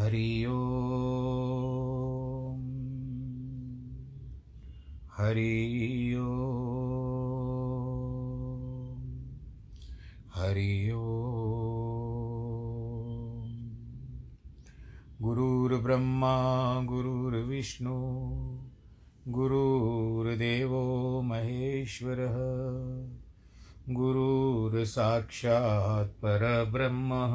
हरि ओम्। हरि ओम्। हरि ओम्। गुरुर्ब्रह्मा गुरुर्विष्णु गुरुर्देवो महेश्वरः गुरुर्साक्षात् परब्रह्मः।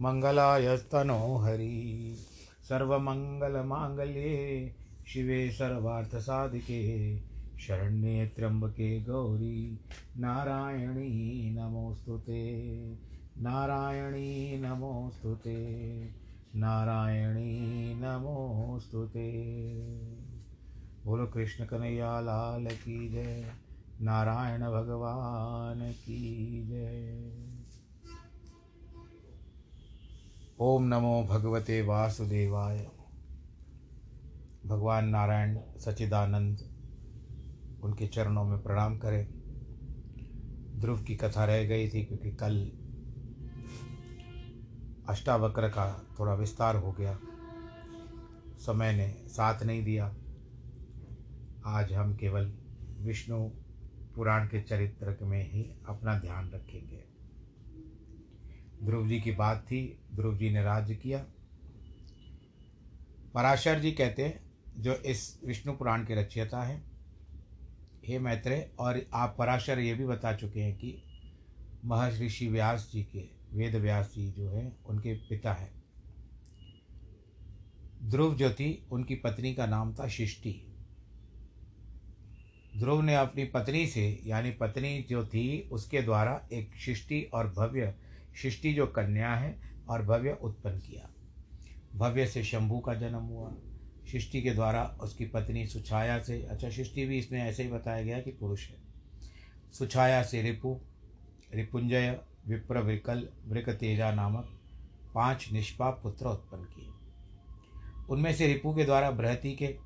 मङ्गलायस्तनो हरि सर्वमङ्गलमाङ्गल्ये शिवे सर्वार्थसाधिके शरण्ये त्र्यम्बके गौरी। नारायणी नमोऽस्तु ते। नारायणी नमोऽस्तु ते। नारायणी नमोऽस्तु ते। बोलो कृष्ण कन्हैया लाल की जय। नारायण भगवान की ओम नमो भगवते वासुदेवाय। भगवान नारायण सच्चिदानंद उनके चरणों में प्रणाम करें। ध्रुव की कथा रह गई थी क्योंकि कल अष्टावक्र का थोड़ा विस्तार हो गया। समय ने साथ नहीं दिया। आज हम केवल विष्णु पुराण के चरित्र में ही अपना ध्यान रखेंगे। ध्रुव जी की बात थी, ध्रुव जी ने राज्य किया। पराशर जी कहते हैं, जो इस विष्णु पुराण के रचयिता हैं, हे मैत्रेय और आप पराशर ये भी बता चुके हैं कि महर्षि व्यास जी के, वेद व्यास जी जो हैं, उनके पिता हैं। ध्रुव जो थी उनकी पत्नी का नाम था शिष्टि। ध्रुव ने अपनी पत्नी से, यानी पत्नी जो थी उसके द्वारा एक शिष्टि और भव्य शिष्टि जो कन्या है और भव्य उत्पन्न किया। भव्य से शंभु का जन्म हुआ। सृष्टि के द्वारा उसकी पत्नी सुछाया से अच्छा शिष्टि भी इसमें ऐसे ही बताया गया कि पुरुष है। सुछाया से रिपु, रिपुंजय, विप्र, विकल, वृक तेजा नामक पाँच निष्पाप पुत्र उत्पन्न किए। उनमें से रिपु के द्वारा बृहति के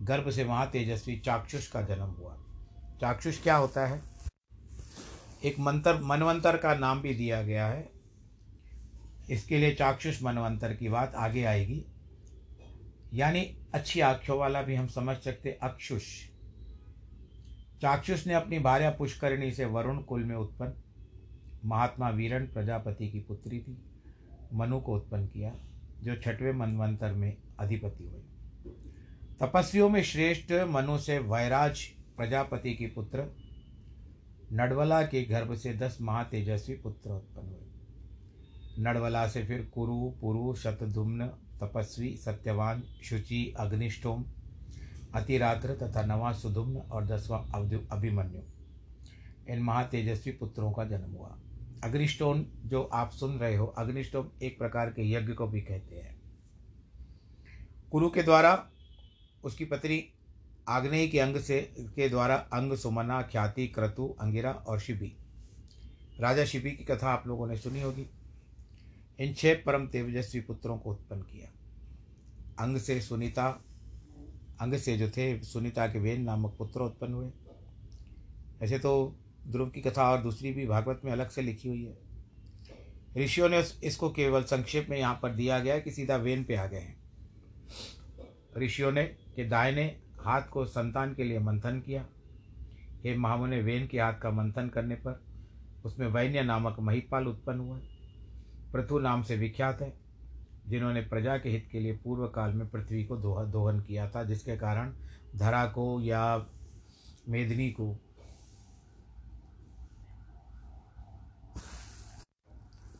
गर्भ से महातेजस्वी चाक्षुष का जन्म हुआ। चाक्षुष क्या होता है? एक मंत्र, मनवंतर का नाम भी दिया गया है। इसके लिए चाक्षुष मनवंतर की बात आगे आएगी। यानी अच्छी आँखों वाला भी हम समझ सकते अक्षुष। चाक्षुष ने अपनी भार्या पुष्करिणी से वरुण कुल में उत्पन्न, महात्मा वीरण प्रजापति की पुत्री थी, मनु को उत्पन्न किया, जो छठवें मनवंतर में अधिपति हुए तपस्वियों में श्रेष्ठ मनु से वैराज प्रजापति की पुत्र नडवला के गर्भ से दस महातेजस्वी पुत्र उत्पन्न हुए। नडवला से फिर कुरु, पुरु, शतधुम्न, तपस्वी, सत्यवान, शुचि, अग्निष्टोम, अतिरात्र तथा नवा सुधुम्न और दसवां अभिमन्यु। इन महातेजस्वी पुत्रों का जन्म हुआ। अग्निष्टोम, जो आप सुन रहे हो, अग्निष्टोम एक प्रकार के यज्ञ को भी कहते हैं। कुरु के द्वारा उसकी पत्नी आग्नेय के अंग से, के द्वारा अंग सुमना, ख्याति, क्रतु, अंगिरा और शिबी। राजा शिबी की कथा आप लोगों ने सुनी होगी। इन छह परम तेजस्वी पुत्रों को उत्पन्न किया। अंग से सुनीता, अंग से जो थे, सुनीता के वेन नामक पुत्र उत्पन्न हुए। ऐसे तो ध्रुव की कथा और दूसरी भी भागवत में अलग से लिखी हुई है। ऋषियों ने इसको केवल संक्षेप में यहाँ पर दिया गया कि सीधा वेन पे आ गए हैं। ऋषियों ने, के दाहिने हाथ को संतान के लिए मंथन किया। हे महामुने वेन के हाथ का मंथन करने पर उसमें वैन्य नामक महिपाल उत्पन्न हुआ। पृथु नाम से विख्यात है, जिन्होंने प्रजा के हित के लिए पूर्व काल में पृथ्वी को दोह, दोहन किया था, जिसके कारण धरा को या मेदनी को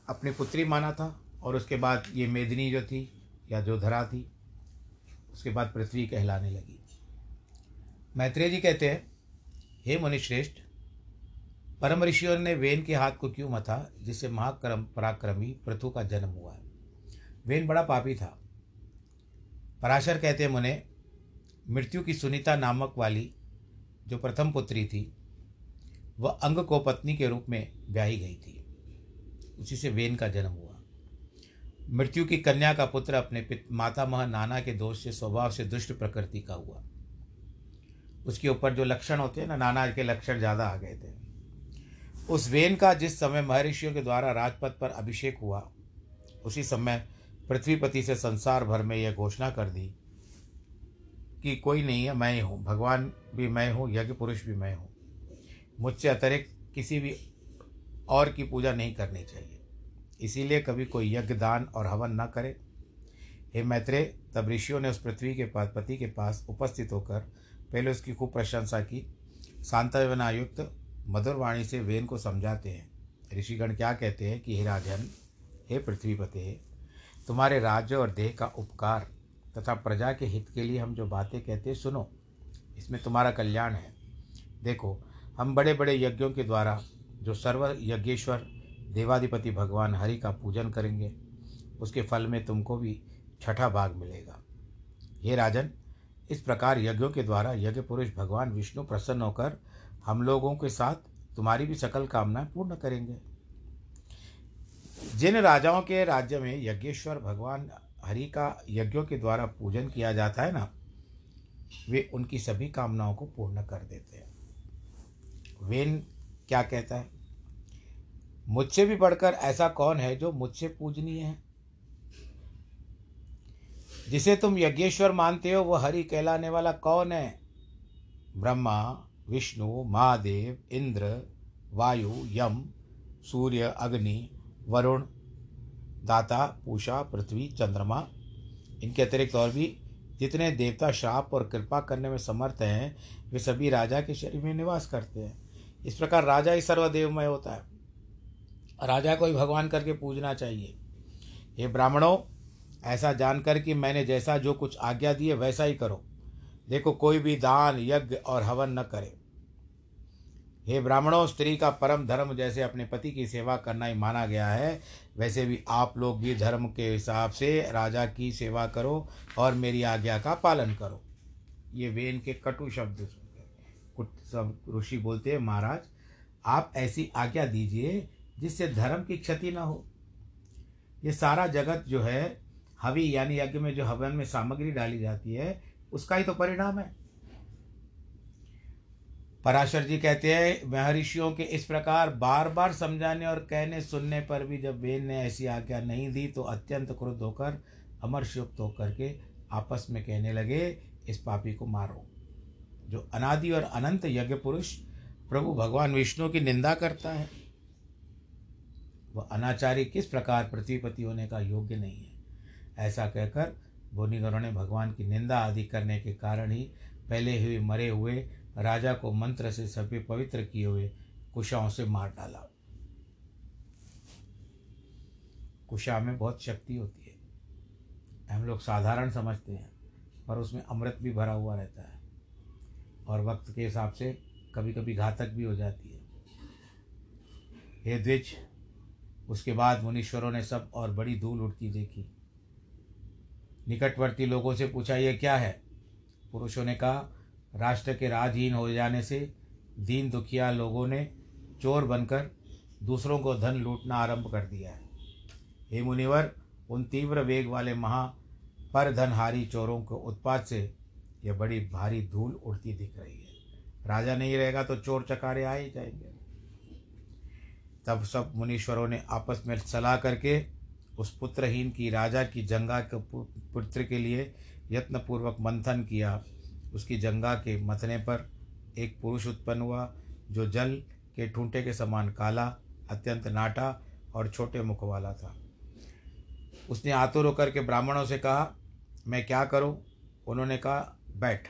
अपनी पुत्री माना था और उसके बाद ये मेदनी जो थी या जो धरा थी, उसके बाद पृथ्वी कहलाने लगी। मैत्रेय जी कहते हैं, हे मुनिश्रेष्ठ, परम ऋषियों ने वेन के हाथ को क्यों मथा, जिससे महाक्रम पराक्रमी पृथु का जन्म हुआ है? वेन बड़ा पापी था। पराशर कहते मुने, मृत्यु की सुनीता नामक वाली जो प्रथम पुत्री थी, वह अंग को पत्नी के रूप में ब्याही गई थी। उसी से वेन का जन्म हुआ। मृत्यु की कन्या का पुत्र अपने माता मह नाना के दोष से, स्वभाव से दुष्ट प्रकृति का हुआ। उसके ऊपर जो लक्षण होते हैं ना, नाना के लक्षण ज़्यादा आ गए थे। उस वेन का जिस समय महर्षियों के द्वारा राजपथ पर अभिषेक हुआ, उसी समय पृथ्वीपति से संसार भर में यह घोषणा कर दी कि कोई नहीं है, मैं ही हूँ। भगवान भी मैं हूँ, यज्ञ पुरुष भी मैं हूँ। मुझसे अतिरिक्त किसी भी और की पूजा नहीं करनी चाहिए। इसीलिए कभी कोई यज्ञ दान और हवन न करे। हे मैत्रेय, तब ऋषियों ने उस पृथ्वी के पास पति के पास उपस्थित होकर पहले उसकी खूब प्रशंसा की। सांत्वनायुक्त मधुर वाणी से वेन को समझाते हैं। ऋषिगण क्या कहते हैं कि, हे राजन, हे पृथ्वीपते, तुम्हारे राज्य और देह का उपकार तथा प्रजा के हित के लिए हम जो बातें कहते हैं, सुनो। इसमें तुम्हारा कल्याण है। देखो, हम बड़े बड़े यज्ञों के द्वारा जो सर्व यज्ञेश्वर, देवाधिपति भगवान हरि का पूजन करेंगे, उसके फल में तुमको भी छठा भाग मिलेगा। हे राजन इस प्रकार यज्ञों के द्वारा यज्ञ पुरुष भगवान विष्णु प्रसन्न होकर हम लोगों के साथ तुम्हारी भी सकल कामनाएँ पूर्ण करेंगे। जिन राजाओं के राज्य में यज्ञेश्वर भगवान हरि का यज्ञों के द्वारा पूजन किया जाता है ना, वे उनकी सभी कामनाओं को पूर्ण कर देते हैं। वेन क्या कहता है? मुझसे भी बढ़कर ऐसा कौन है जो मुझसे पूजनीय है? जिसे तुम यज्ञेश्वर मानते हो वह हरि कहलाने वाला कौन है? ब्रह्मा, विष्णु, महादेव, इंद्र, वायु, यम, सूर्य, अग्नि, वरुण, दाता, पूषा, पृथ्वी, चंद्रमा। इनके अतिरिक्त और भी जितने देवता श्राप और कृपा करने में समर्थ हैं, वे सभी राजा के शरीर में निवास करते हैं। इस प्रकार राजा ही सर्वदेवमय होता है। राजा को ही भगवान करके पूजना चाहिए। ये ब्राह्मणों ऐसा जानकर कि मैंने जैसा जो कुछ आज्ञा दी है, वैसा ही करो। देखो, कोई भी दान, यज्ञ और हवन न करे। हे ब्राह्मणों, स्त्री का परम धर्म जैसे अपने पति की सेवा करना ही माना गया है, वैसे भी आप लोग भी धर्म के हिसाब से राजा की सेवा करो और मेरी आज्ञा का पालन करो। ये वेन के कटु शब्द कुछ सब ऋषि बोलते हैं, महाराज, आप ऐसी आज्ञा दीजिए जिससे धर्म की क्षति न हो। ये सारा जगत जो है हवि यानी यज्ञ में जो हवन में सामग्री डाली जाती है, उसका ही तो परिणाम है। पराशर जी कहते हैं, महर्षियों के इस प्रकार बार बार समझाने और कहने सुनने पर भी जब वेद ने ऐसी आज्ञा नहीं दी तो अत्यंत क्रुद्ध होकर अमरशुक्त होकर के आपस में कहने लगे, इस पापी को मारो। जो अनादि और अनंत यज्ञ पुरुष प्रभु भगवान विष्णु की निंदा करता है। वह अनाचारी किस प्रकार पृथ्वीपति होने का योग्य नहीं है। ऐसा कहकर बोनीगरों ने भगवान की निंदा आदि करने के कारण ही पहले हुए मरे हुए राजा को मंत्र से सभी पवित्र किए हुए कुशाओं से मार डाला। कुशा में बहुत शक्ति होती है। हम लोग साधारण समझते हैं, पर उसमें अमृत भी भरा हुआ रहता है। और वक्त के हिसाब से कभी कभी घातक भी हो जाती है। हे द्विज, उसके बाद मुनीश्वरों ने सब और बड़ी धूल उड़ती देखी। निकटवर्ती लोगों से पूछा यह क्या है? पुरुषों ने कहा, राष्ट्र के राजहीन हो जाने से दीन दुखिया लोगों ने चोर बनकर दूसरों को धन लूटना आरंभ कर दिया है। हे मुनिवर, उन तीव्र वेग वाले महा पर धनहारी चोरों के उत्पाद से यह बड़ी भारी धूल उड़ती दिख रही है। राजा नहीं रहेगा तो चोर चकारे आ ही जाएँगे। तब सब मुनीश्वरों ने आपस में सलाह करके उस पुत्रहीन की, राजा की जंगा के पुत्र के लिए यत्नपूर्वक मंथन किया। उसकी जंगा के मथने पर एक पुरुष उत्पन्न हुआ, जो जल के ठूंटे के समान काला, अत्यंत नाटा और छोटे मुख वाला था। उसने आतुर होकर के ब्राह्मणों से कहा, मैं क्या करूँ? उन्होंने कहा, बैठ।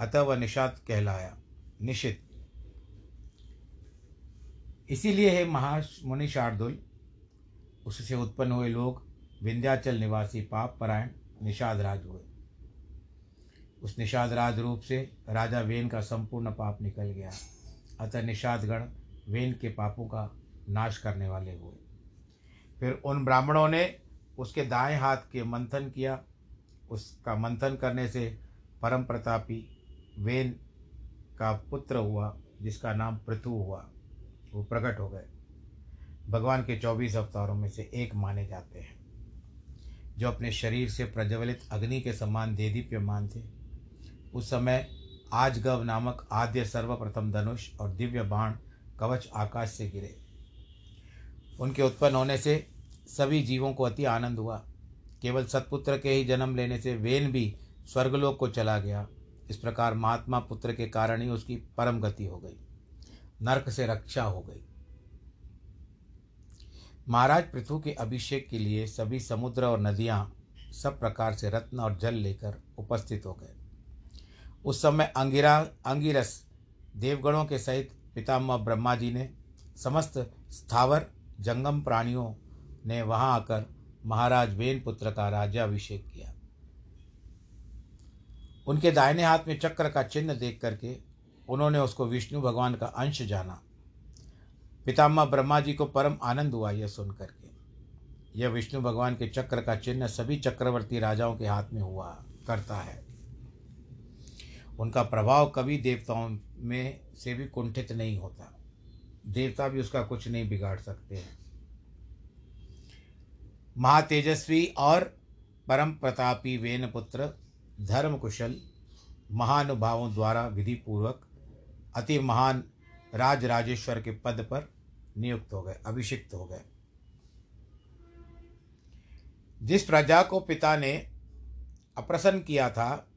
अतः वह निषाद कहलाया। निशित इसीलिए हे महामुनि शार्दुल उससे उत्पन्न हुए लोग विंध्याचल निवासी पाप परायण निषाद राज हुए। उस निषाद राज रूप से राजा वेन का संपूर्ण पाप निकल गया। अतः निषादगण वेन के पापों का नाश करने वाले हुए। फिर उन ब्राह्मणों ने उसके दाएँ हाथ के मंथन किया। उसका मंथन करने से परम प्रतापी वेन का पुत्र हुआ, जिसका नाम पृथु हुआ। वो प्रकट हो गए। भगवान के चौबीस अवतारों में से एक माने जाते हैं, जो अपने शरीर से प्रज्वलित अग्नि के समान देदीप्यमान थे। उस समय आजगव नामक आद्य सर्वप्रथम धनुष और दिव्य बाण कवच आकाश से गिरे। उनके उत्पन्न होने से सभी जीवों को अति आनंद हुआ। केवल सतपुत्र के ही जन्म लेने से वेन भी स्वर्गलोक को चला गया। इस प्रकार महात्मा पुत्र के कारण ही उसकी परम गति हो गई, नरक से रक्षा हो गई। महाराज पृथु के अभिषेक के लिए सभी समुद्र और नदियाँ सब प्रकार से रत्न और जल लेकर उपस्थित हो गए। उस समय अंगिरा, अंगिरस देवगणों के सहित पितामह ब्रह्मा जी ने समस्त स्थावर, जंगम प्राणियों ने वहाँ आकर महाराज वेन पुत्र का राज्याभिषेक किया। उनके दाहिने हाथ में चक्र का चिन्ह देख करके उन्होंने उसको विष्णु भगवान का अंश जाना। पितामह ब्रह्मा जी को परम आनंद हुआ यह सुन करके यह विष्णु भगवान के चक्र का चिन्ह सभी चक्रवर्ती राजाओं के हाथ में हुआ करता है। उनका प्रभाव कभी देवताओं में से भी कुंठित नहीं होता। देवता भी उसका कुछ नहीं बिगाड़ सकते हैं। महातेजस्वी और परम प्रतापी वेन पुत्र धर्म कुशल महानुभावों द्वारा विधि पूर्वक अति महान राज राजेश्वर के पद पर नियुक्त हो गए, अभिषिक्त हो गए। जिस प्रजा को पिता ने अप्रसन्न किया था,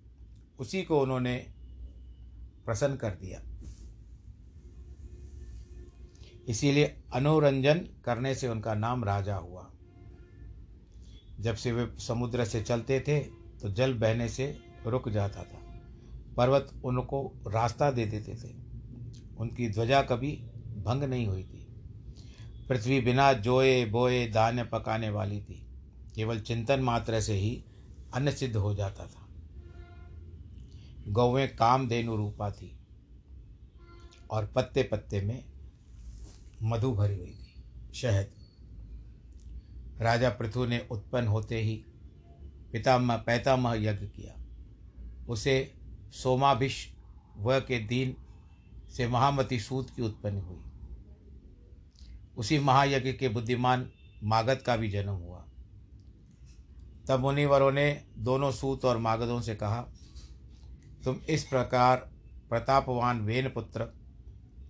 उसी को उन्होंने प्रसन्न कर दिया। इसीलिए अनुरंजन करने से उनका नाम राजा हुआ। जब से वे समुद्र से चलते थे तो जल बहने से रुक जाता था। पर्वत उनको रास्ता दे देते थे। उनकी ध्वजा कभी भंग नहीं हुई थी। पृथ्वी बिना जोए, बोए धान्य पकाने वाली थी। केवल चिंतन मात्र से ही अन्न सिद्ध हो जाता था। गौवें काम देनु रूपा थी और पत्ते पत्ते में मधु भरी हुई थी। शहद। राजा पृथु ने उत्पन्न होते ही पितामह, पैतामह यज्ञ किया। उसे सोमाभिष व के दिन से महामती सूत की उत्पन्न हुई। उसी महायज्ञ के बुद्धिमान मागध का भी जन्म हुआ। तब मुनिवरों ने दोनों सूत और मागधों से कहा, तुम इस प्रकार प्रतापवान वेन पुत्र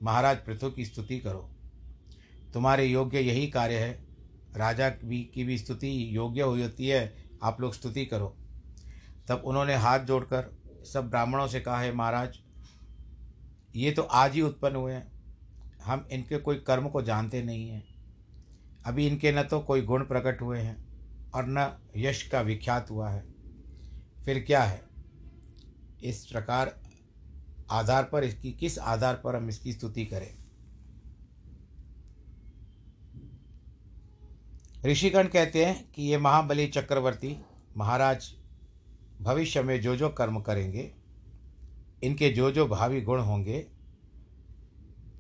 महाराज पृथु की स्तुति करो। तुम्हारे योग्य यही कार्य है। राजा भी की भी स्तुति योग्य हुई होती है, आप लोग स्तुति करो। तब उन्होंने हाथ जोड़कर सब ब्राह्मणों से कहा, है महाराज, ये तो आज ही उत्पन्न हुए हैं। हम इनके कोई कर्म को जानते नहीं हैं। अभी इनके न तो कोई गुण प्रकट हुए हैं और न यश का विख्यात हुआ है। फिर क्या है? इस प्रकार आधार पर इसकी, किस आधार पर हम इसकी स्तुति करें? ऋषिगण कहते हैं कि ये महाबली चक्रवर्ती महाराज भविष्य में जो जो कर्म करेंगे, इनके जो जो भावी गुण होंगे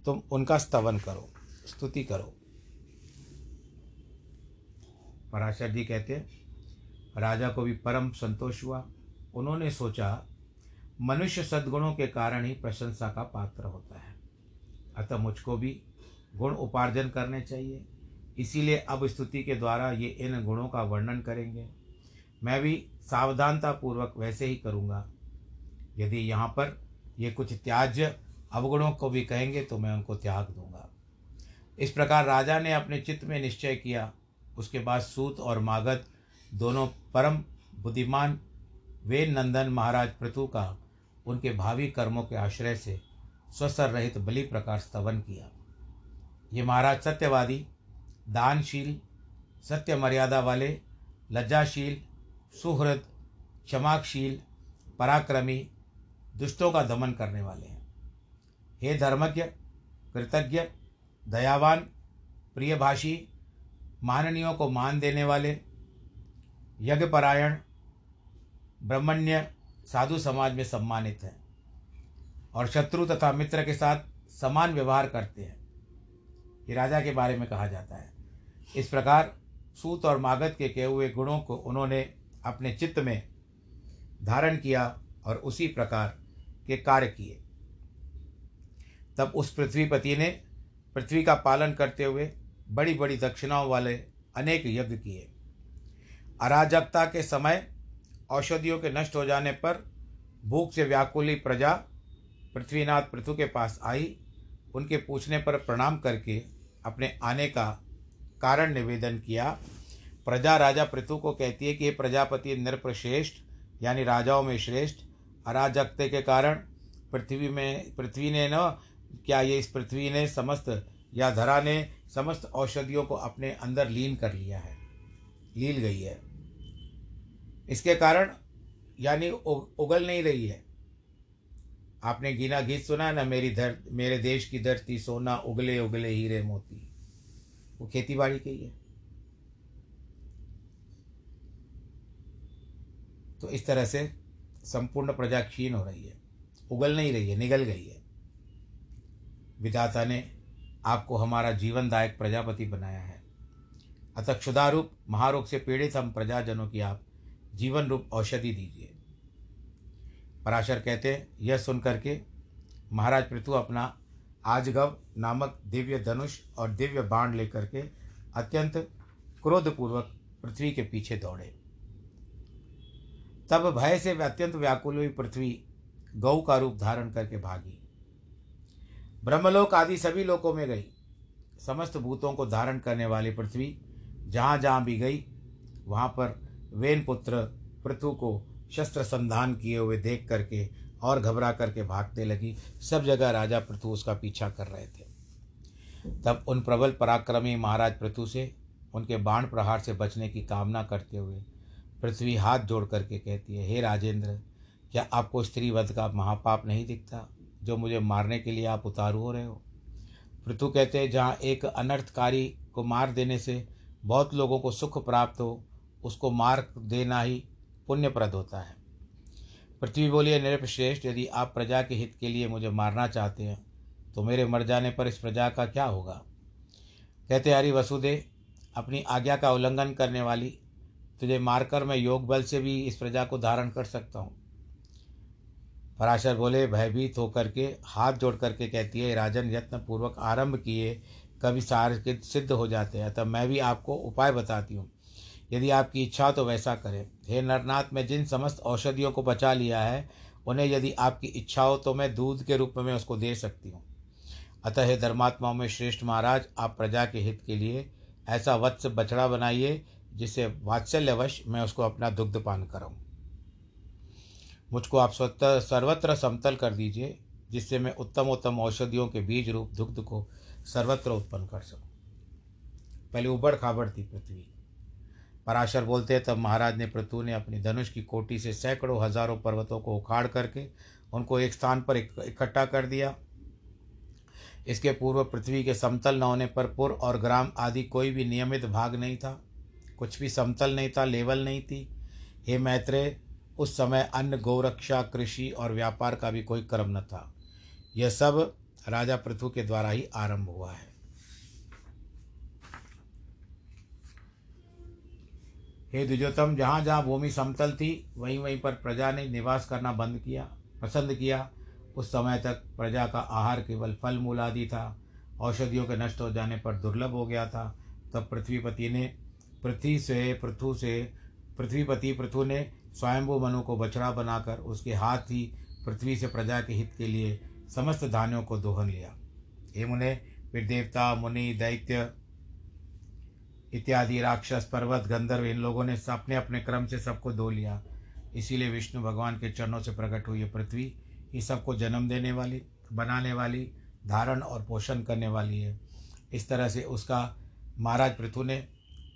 तुम उनका स्तवन करो, स्तुति करो। पराशर जी कहते हैं, राजा को भी परम संतोष हुआ। उन्होंने सोचा, मनुष्य सद्गुणों के कारण ही प्रशंसा का पात्र होता है। अतः मुझको भी गुण उपार्जन करने चाहिए। इसीलिए अब स्तुति के द्वारा ये इन गुणों का वर्णन करेंगे। मैं भी सावधानता पूर्वक वैसे ही करूँगा। यदि यहाँ पर ये कुछ त्याज्य अवगुणों को भी कहेंगे तो मैं उनको त्याग दूँगा। इस प्रकार राजा ने अपने चित्त में निश्चय किया। उसके बाद सूत और मागध, दोनों परम बुद्धिमान वे नंदन महाराज पृथु का उनके भावी कर्मों के आश्रय से स्वसर रहित बलि प्रकार स्तवन किया। ये महाराज सत्यवादी, दानशील, सत्य मर्यादा वाले, लज्जाशील, सुहृद, क्षमाशील, पराक्रमी, दुष्टों का दमन करने वाले हैं। हे धर्मज्ञ, कृतज्ञ, दयावान, प्रियभाषी, माननीयों को मान देने वाले, यज्ञपरायण, ब्रह्मण्य, साधु समाज में सम्मानित हैं और शत्रु तथा मित्र के साथ समान व्यवहार करते हैं। ये राजा के बारे में कहा जाता है। इस प्रकार सूत और मागध के कहे हुए गुणों को उन्होंने अपने चित्त में धारण किया और उसी प्रकार के कार्य किए। तब उस पृथ्वीपति ने पृथ्वी का पालन करते हुए बड़ी बड़ी दक्षिणाओं वाले अनेक यज्ञ किए। अराजकता के समय औषधियों के नष्ट हो जाने पर भूख से व्याकुली प्रजा पृथ्वीनाथ पृथु के पास आई। उनके पूछने पर प्रणाम करके अपने आने का कारण निवेदन किया। प्रजा राजा पृथु को कहती है कि ये प्रजापति नृप्रश्रेष्ठ यानी राजाओं में श्रेष्ठ, अराजकते के कारण पृथ्वी में, पृथ्वी ने न क्या ये इस पृथ्वी ने समस्त या धरा ने समस्त औषधियों को अपने अंदर लीन कर लिया है? लील गई है। इसके कारण यानी उगल नहीं रही है। आपने गीना गीत सुना ना, मेरी धर, मेरे देश की धरती सोना, उगले उगले हीरे मोती। वो खेती बाड़ी की है। तो इस तरह से संपूर्ण प्रजा क्षीण हो रही है। उगल नहीं रही है, निगल गई है। विधाता ने आपको हमारा जीवनदायक प्रजापति बनाया है। अतः क्षुधारूप, महारोग से पीड़ित हम प्रजाजनों की आप जीवन रूप औषधि दीजिए। पराशर कहते हैं यह सुन करके महाराज पृथु अपना आजगव नामक दिव्य धनुष और दिव्य बाण लेकर के अत्यंत क्रोधपूर्वक पृथ्वी के पीछे दौड़े। तब भय से अत्यंत व्याकुल हुई, पृथ्वी गौ का रूप धारण करके भागी। ब्रह्मलोक आदि सभी लोकों में गई। समस्त भूतों को धारण करने वाली पृथ्वी, जहाँ जहाँ भी गई, वहाँ पर वेन पुत्र पृथु को शस्त्र संधान किए हुए देख करके और घबरा करके भागने लगी। सब जगह राजा पृथु उसका पीछा कर रहे थे। तब उन प्रबल पराक्रमी महाराज पृथु से, उनके बाण प्रहार से बचने की कामना करते हुए पृथ्वी हाथ जोड़ करके कहती है, हे राजेंद्र, क्या आपको स्त्री वध का महापाप नहीं दिखता? जो मुझे मारने के लिए आप उतारू हो रहे हो। पृथु कहते हैं, जहाँ एक अनर्थकारी को मार देने से बहुत लोगों को सुख प्राप्त हो, उसको मार देना ही पुण्यप्रद होता है। पृथ्वी बोलिए निरपश्रेष्ठ यदि आप प्रजा के हित के लिए मुझे मारना चाहते हैं तो मेरे मर जाने पर इस प्रजा का क्या होगा? कहते हरि वसुदेव, अपनी आज्ञा का उल्लंघन करने वाली, तुझे मारकर मैं योग बल से भी इस प्रजा को धारण कर सकता हूँ। पराशर बोले, भयभीत होकर के, हाथ जोड़ करके कहती है, राजन यत्न पूर्वक आरंभ किए कभी सार सिद्ध हो जाते हैं, अतः मैं भी आपको उपाय बताती हूँ। यदि आपकी इच्छा तो वैसा करें। हे नरनाथ, मैं जिन समस्त औषधियों को बचा लिया है, उन्हें यदि आपकी इच्छा हो तो मैं दूध के रूप में उसको दे सकती हूँ। अतः हे धर्मात्माओं में श्रेष्ठ महाराज, आप प्रजा के हित के लिए ऐसा वत्स बछड़ा बनाइए जिससे वात्सल्यवश मैं उसको अपना दुग्ध पान कराऊँ। मुझको आप स्वतः सर्वत्र समतल कर दीजिए, जिससे मैं उत्तम उत्तम औषधियों के बीज रूप दुग्ध को सर्वत्र उत्पन्न कर सकूँ। पहले उबड़ खाबड़ थी पृथ्वी। पराशर बोलते हैं, तब महाराज ने पृथु ने अपनी धनुष की कोटी से सैकड़ों हज़ारों पर्वतों को उखाड़ करके उनको एक स्थान पर इकट्ठा कर दिया। इसके पूर्व पृथ्वी के समतल न होने पर पुर और ग्राम आदि कोई भी नियमित भाग नहीं था। कुछ भी समतल नहीं था, लेवल नहीं थी। हे मैत्रेय उस समय अन्न, गौरक्षा, कृषि और व्यापार का भी कोई क्रम न था। यह सब राजा पृथु के द्वारा ही आरंभ हुआ है। हे द्विजोतम जहाँ जहाँ भूमि समतल थी, वहीं वहीं पर प्रजा ने निवास करना बंद किया पसंद किया। उस समय तक प्रजा का आहार केवल फल मूल आदि था। औषधियों के नष्ट हो जाने पर दुर्लभ हो गया था। तब पृथ्वीपति ने, पृथ्वी से, पृथु से, पृथ्वीपति पृथु ने स्वयंभू मनु को बछड़ा बनाकर उसके हाथ ही पृथ्वी से प्रजा के हित के लिए समस्त धान्यों को दोहन लिया। हे मुने, फिर देवता, मुनि, दैत्य इत्यादि, राक्षस, पर्वत, गंधर्व, इन लोगों ने अपने अपने क्रम से सबको दो लिया। इसीलिए विष्णु भगवान के चरणों से प्रकट हुई पृथ्वी। ही सबको जन्म देने वाली, बनाने वाली, धारण और पोषण करने वाली है। इस तरह से उसका महाराज पृथु ने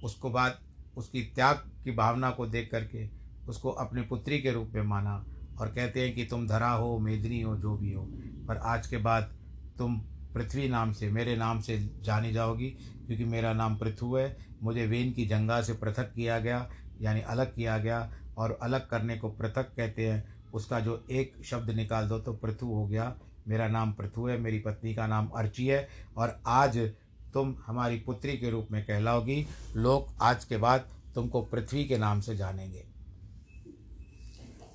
उसको बाद उसकी त्याग की भावना को देख करके उसको अपनी पुत्री के रूप में माना और कहते हैं कि तुम धरा हो, मेदनी हो, जो भी हो। पर आज के बाद तुम पृथ्वी नाम से, मेरे नाम से जानी जाओगी, क्योंकि मेरा नाम पृथु है। मुझे वेन की जंगा से पृथक किया गया, यानी अलग किया गया, और अलग करने को पृथक कहते हैं। उसका जो एक शब्द निकाल दो तो पृथु हो गया। मेरा नाम पृथु है, मेरी पत्नी का नाम अर्ची है, और आज तुम हमारी पुत्री के रूप में कहलाओगी। लोग आज के बाद तुमको पृथ्वी के नाम से जानेंगे।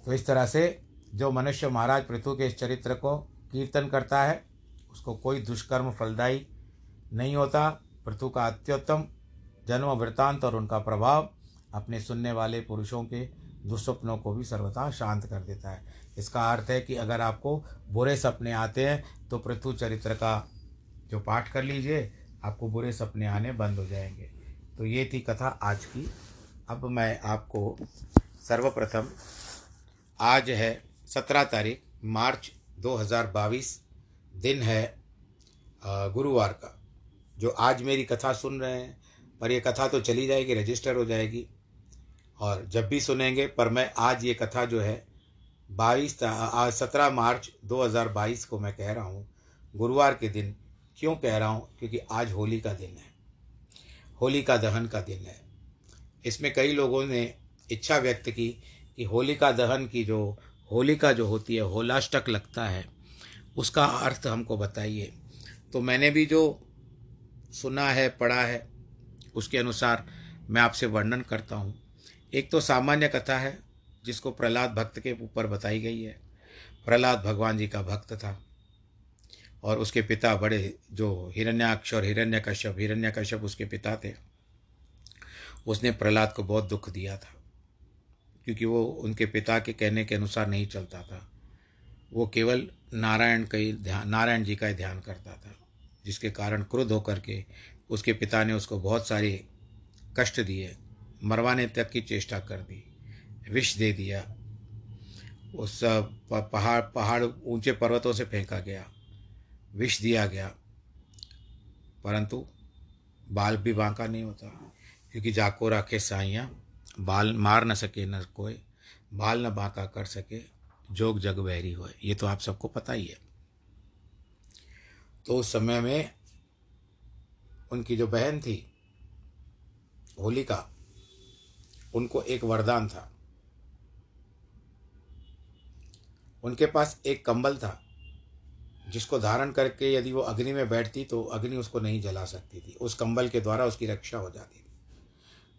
तो इस तरह से जो मनुष्य महाराज पृथु के इस चरित्र को कीर्तन करता है, उसको कोई दुष्कर्म, फलदायी नहीं होता। पृथु का अत्युत्तम जन्म, वृत्तांत और उनका प्रभाव अपने सुनने वाले पुरुषों के दुस्वप्नों को भी सर्वथा शांत कर देता है। इसका अर्थ है कि अगर आपको बुरे सपने आते हैं तो पृथु चरित्र का जो पाठ कर लीजिए, आपको बुरे सपने आने बंद हो जाएँगे। तो ये थी कथा आज की। अब मैं आपको सर्वप्रथम आज है सत्रह तारीख, मार्च 2022 दिन है गुरुवार का, जो आज मेरी कथा सुन रहे हैं। पर ये कथा तो चली जाएगी, रजिस्टर हो जाएगी। और जब भी सुनेंगे, पर मैं आज ये कथा जो है, बाईस आज सत्रह मार्च 2022 को मैं कह रहा हूँ। गुरुवार के दिन क्यों कह रहा हूँ? क्योंकि आज होली का दिन है। होली का दहन का दिन है। इसमें कई लोगों ने इच्छा व्यक्त की कि होलिका दहन की जो होलिका जो होती है, होलाष्टक लगता है, उसका अर्थ हमको बताइए। तो मैंने भी जो सुना है, पढ़ा है, उसके अनुसार मैं आपसे वर्णन करता हूँ। एक तो सामान्य कथा है, जिसको प्रहलाद भक्त के ऊपर बताई गई है। प्रहलाद भगवान जी का भक्त था, और उसके पिता बड़े जो हिरण्याक्ष और हिरण्य कश्यप हिरण्य कश्यप उसके पिता थे। उसने प्रहलाद को बहुत दुख दिया था। क्योंकि वो उनके पिता के कहने के अनुसार नहीं चलता था। वो केवल नारायण का ही ध्यान, नारायण जी का ही ध्यान करता था, जिसके कारण क्रोध होकर के उसके पिता ने उसको बहुत सारे कष्ट दिए, मरवाने तक की चेष्टा कर दी, विष दे दिया। उस पहाड़ पहाड़ ऊँचे पर्वतों से फेंका गया, विष दिया गया। परंतु बाल भी बांका नहीं होता, क्योंकि जाको राखे साइयाँ बाल मार न सके न कोई, बाल न बांका कर सके, जोग जग बहरी हो ये तो आप सबको पता ही है। तो उस समय में उनकी जो बहन थी, होलिका, उनको एक वरदान था। उनके पास एक कंबल था, जिसको धारण करके यदि वो अग्नि में बैठती तो अग्नि उसको नहीं जला सकती थी। उस कंबल के द्वारा उसकी रक्षा हो जाती थी।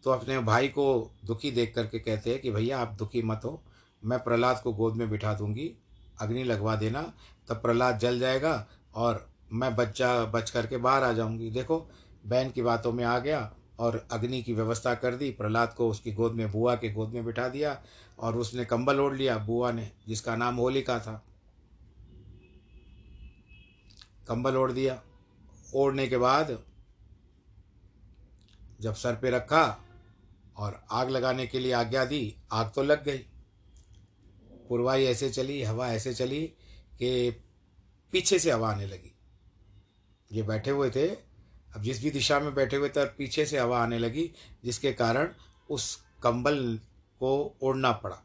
तो अपने भाई को दुखी देख करके कहते हैं कि भैया आप दुखी मत हो, मैं प्रहलाद को गोद में बिठा दूँगी, अग्नि लगवा देना, तब प्रहलाद जल जाएगा और मैं बच्चा, बच करके बाहर आ जाऊँगी। देखो, बहन की बातों में आ गया और अग्नि की व्यवस्था कर दी, प्रहलाद को उसकी गोद में, बुआ के गोद में बिठा दिया और उसने कंबल ओढ़ लिया बुआ ने, जिसका नाम होलिका था। कंबल ओढ़ दिया। ओढ़ने के बाद जब सर पे रखा और आग लगाने के लिए आज्ञा दी, आग तो लग गई। पुरवाई ऐसे चली, हवा ऐसे चली कि पीछे से हवा आने लगी। ये बैठे हुए थे, अब जिस भी दिशा में बैठे हुए थे पीछे से हवा आने लगी, जिसके कारण उस कंबल को ओढ़ना पड़ा।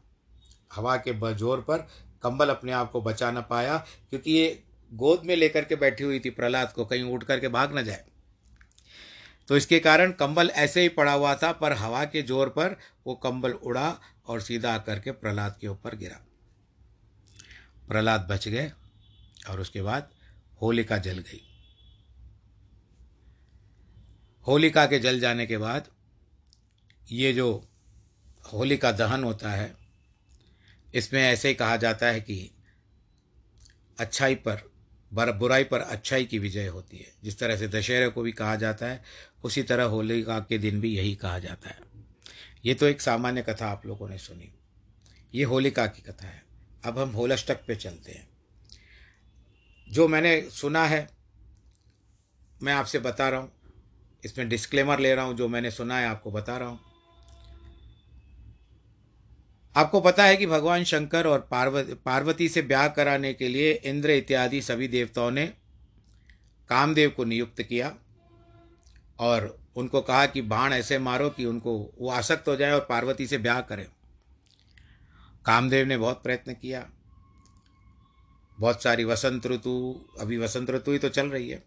हवा के ज़ोर पर कंबल अपने आप को बचा ना पाया, क्योंकि ये गोद में लेकर के बैठी हुई थी, प्रहलाद को कहीं उठ करके भाग ना जाए। तो इसके कारण कंबल ऐसे ही पड़ा हुआ था, पर हवा के ज़ोर पर वो कंबल उड़ा और सीधा करके प्रहलाद के ऊपर गिरा। प्रहलाद बच गए और उसके बाद होलिका जल गई। होलिका के जल जाने के बाद ये जो होलिका दहन होता है, इसमें ऐसे ही कहा जाता है कि अच्छाई पर बुराई पर अच्छाई की विजय होती है। जिस तरह से दशहरे को भी कहा जाता है, उसी तरह होलिका के दिन भी यही कहा जाता है। ये तो एक सामान्य कथा आप लोगों ने सुनी। ये होलिका की कथा है। अब हम होलष्टक पे चलते हैं। जो मैंने सुना है, मैं आपसे बता रहा हूँ। इसमें डिस्क्लेमर ले रहा हूँ। जो मैंने सुना है, आपको बता रहा हूँ। आपको पता है कि भगवान शंकर और पार्वती पार्वती से ब्याह कराने के लिए इंद्र इत्यादि सभी देवताओं ने कामदेव को नियुक्त किया और उनको कहा कि बाण ऐसे मारो कि उनको वो आसक्त हो जाए और पार्वती से ब्याह करें। कामदेव ने बहुत प्रयत्न किया। बहुत सारी वसंत ऋतु, अभी वसंत ऋतु ही तो चल रही है।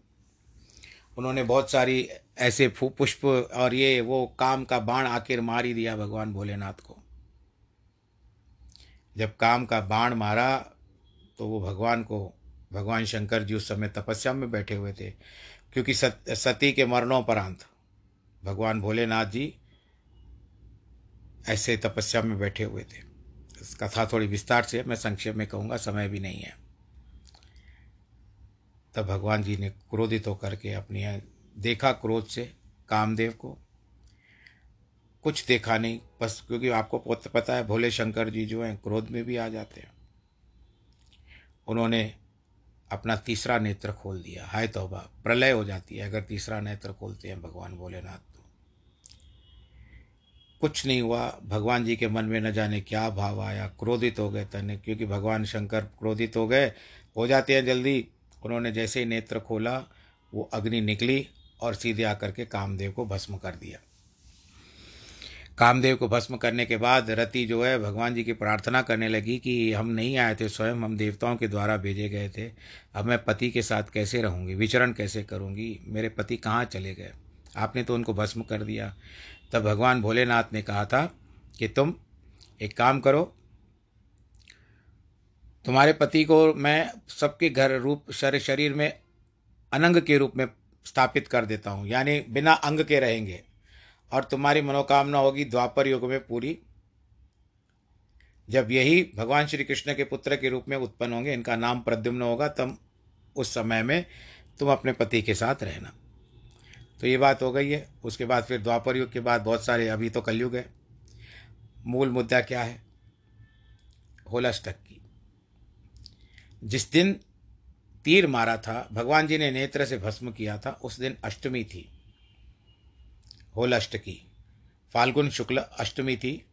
उन्होंने बहुत सारी ऐसे पुष्प और ये वो काम का बाण आखिर मार ही दिया भगवान भोलेनाथ को। जब काम का बाण मारा तो वो भगवान को भगवान शंकर जी उस समय तपस्या में बैठे हुए थे क्योंकि सत, सती के मरणोपरांत भगवान भोलेनाथ जी ऐसे तपस्या में बैठे हुए थे। इस कथा थोड़ी विस्तार से मैं संक्षेप में कहूँगा समय भी नहीं है। तब भगवान जी ने क्रोधित होकर के अपनी देखा क्रोध से कामदेव को कुछ देखा नहीं, बस क्योंकि आपको पता है भोले शंकर जी जो हैं, क्रोध में भी आ जाते हैं। उन्होंने अपना तीसरा नेत्र खोल दिया। हाय तोबा, प्रलय हो जाती है अगर तीसरा नेत्र खोलते हैं भगवान भोलेनाथ तो। कुछ नहीं हुआ, भगवान जी के मन में न जाने क्या भाव आया, क्रोधित हो गए तने क्योंकि भगवान शंकर क्रोधित हो गए, हो जाते हैं जल्दी। उन्होंने जैसे ही नेत्र खोला, वो अग्नि निकली और सीधे आकर के कामदेव को भस्म कर दिया। कामदेव को भस्म करने के बाद रति जो है भगवान जी की प्रार्थना करने लगी कि हम नहीं आए थे, स्वयं हम देवताओं के द्वारा भेजे गए थे। अब मैं पति के साथ कैसे रहूँगी? विचरण कैसे करूँगी? मेरे पति कहाँ चले गए? आपने तो उनको भस्म कर दिया। तब भगवान भोलेनाथ ने कहा था कि तुम एक काम करो, तुम्हारे पति को मैं सबके घर रूप शरीर में अनंग के रूप में स्थापित कर देता हूँ। यानी बिना अंग के रहेंगे। और तुम्हारी मनोकामना होगी द्वापर युग में पूरी। जब यही भगवान श्री कृष्ण के पुत्र के रूप में उत्पन्न होंगे, इनका नाम प्रद्युम्न होगा, तब उस समय में तुम अपने पति के साथ रहना। तो ये बात हो गई है। उसके बाद फिर द्वापर युग के बाद बहुत सारे, अभी तो कलयुग है। मूल मुद्दा क्या है? होलाष्टक की जिस दिन तीर मारा था, भगवान जी ने नेत्र से भस्म किया था, उस दिन अष्टमी थी। होलाष्टकी। फाल्गुन शुक्ल अष्टमी थी।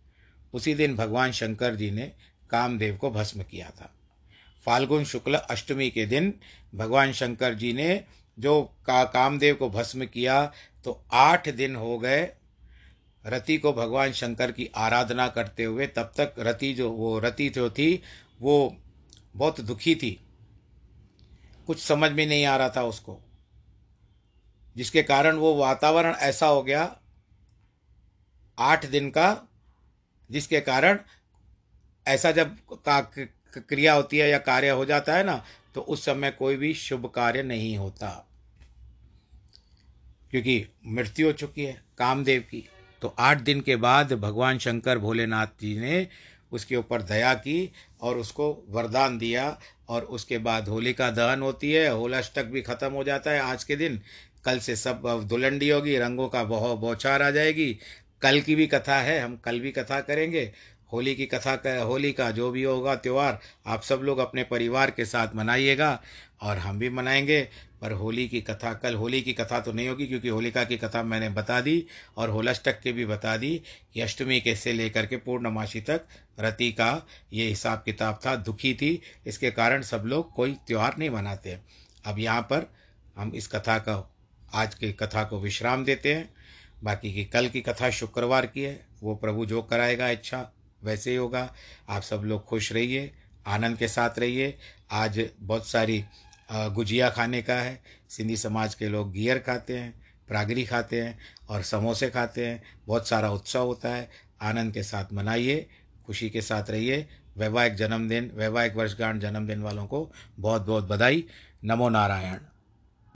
उसी दिन भगवान शंकर जी ने कामदेव को भस्म किया था। फाल्गुन शुक्ल अष्टमी के दिन भगवान शंकर जी ने जो का, कामदेव को भस्म किया तो आठ दिन हो गए रति को भगवान शंकर की आराधना करते हुए। तब तक रति जो, वो रति जो थी, वो बहुत दुखी थी। कुछ समझ में नहीं आ रहा था उसको। जिसके कारण वो वातावरण ऐसा हो गया आठ दिन का, जिसके कारण ऐसा जब का क्रिया होती है या कार्य हो जाता है ना तो उस समय कोई भी शुभ कार्य नहीं होता। क्योंकि मृत्यु हो चुकी है कामदेव की तो आठ दिन के बाद भगवान शंकर भोलेनाथ जी ने उसके ऊपर दया की और उसको वरदान दिया और उसके बाद होलिका दहन होती है, होलाष्टक भी खत्म हो जाता है आज के दिन। कल से सब दुलंडी होगी, रंगों का बहु बौछार आ जाएगी। कल की भी कथा है, हम कल भी कथा करेंगे। होली की कथा कर होली का जो भी होगा त्यौहार, आप सब लोग अपने परिवार के साथ मनाइएगा और हम भी मनाएँगे। पर होली की कथा, कल होली की कथा तो नहीं होगी क्योंकि होलिका की कथा मैंने बता दी और होलाष्टक के भी बता दी। कि अष्टमी के से लेकर के पूर्णमासी तक रति का ये हिसाब किताब था, दुखी थी। इसके कारण सब लोग कोई त्यौहार नहीं मनाते। अब यहाँ पर हम इस कथा का आज की कथा को विश्राम देते हैं। बाकी की कल की कथा शुक्रवार की है। वो प्रभु जो कराएगा इच्छा, वैसे ही होगा। आप सब लोग खुश रहिए, आनंद के साथ रहिए। आज बहुत सारी गुजिया खाने का है। सिंधी समाज के लोग गियर खाते हैं, प्रागरी खाते हैं और समोसे खाते हैं। बहुत सारा उत्सव होता है। आनंद के साथ मनाइए, खुशी के साथ रहिए। वैवाहिक जन्मदिन, वैवाहिक वर्षगांठ जन्मदिन वालों को बहुत बहुत बधाई। नमो नारायण।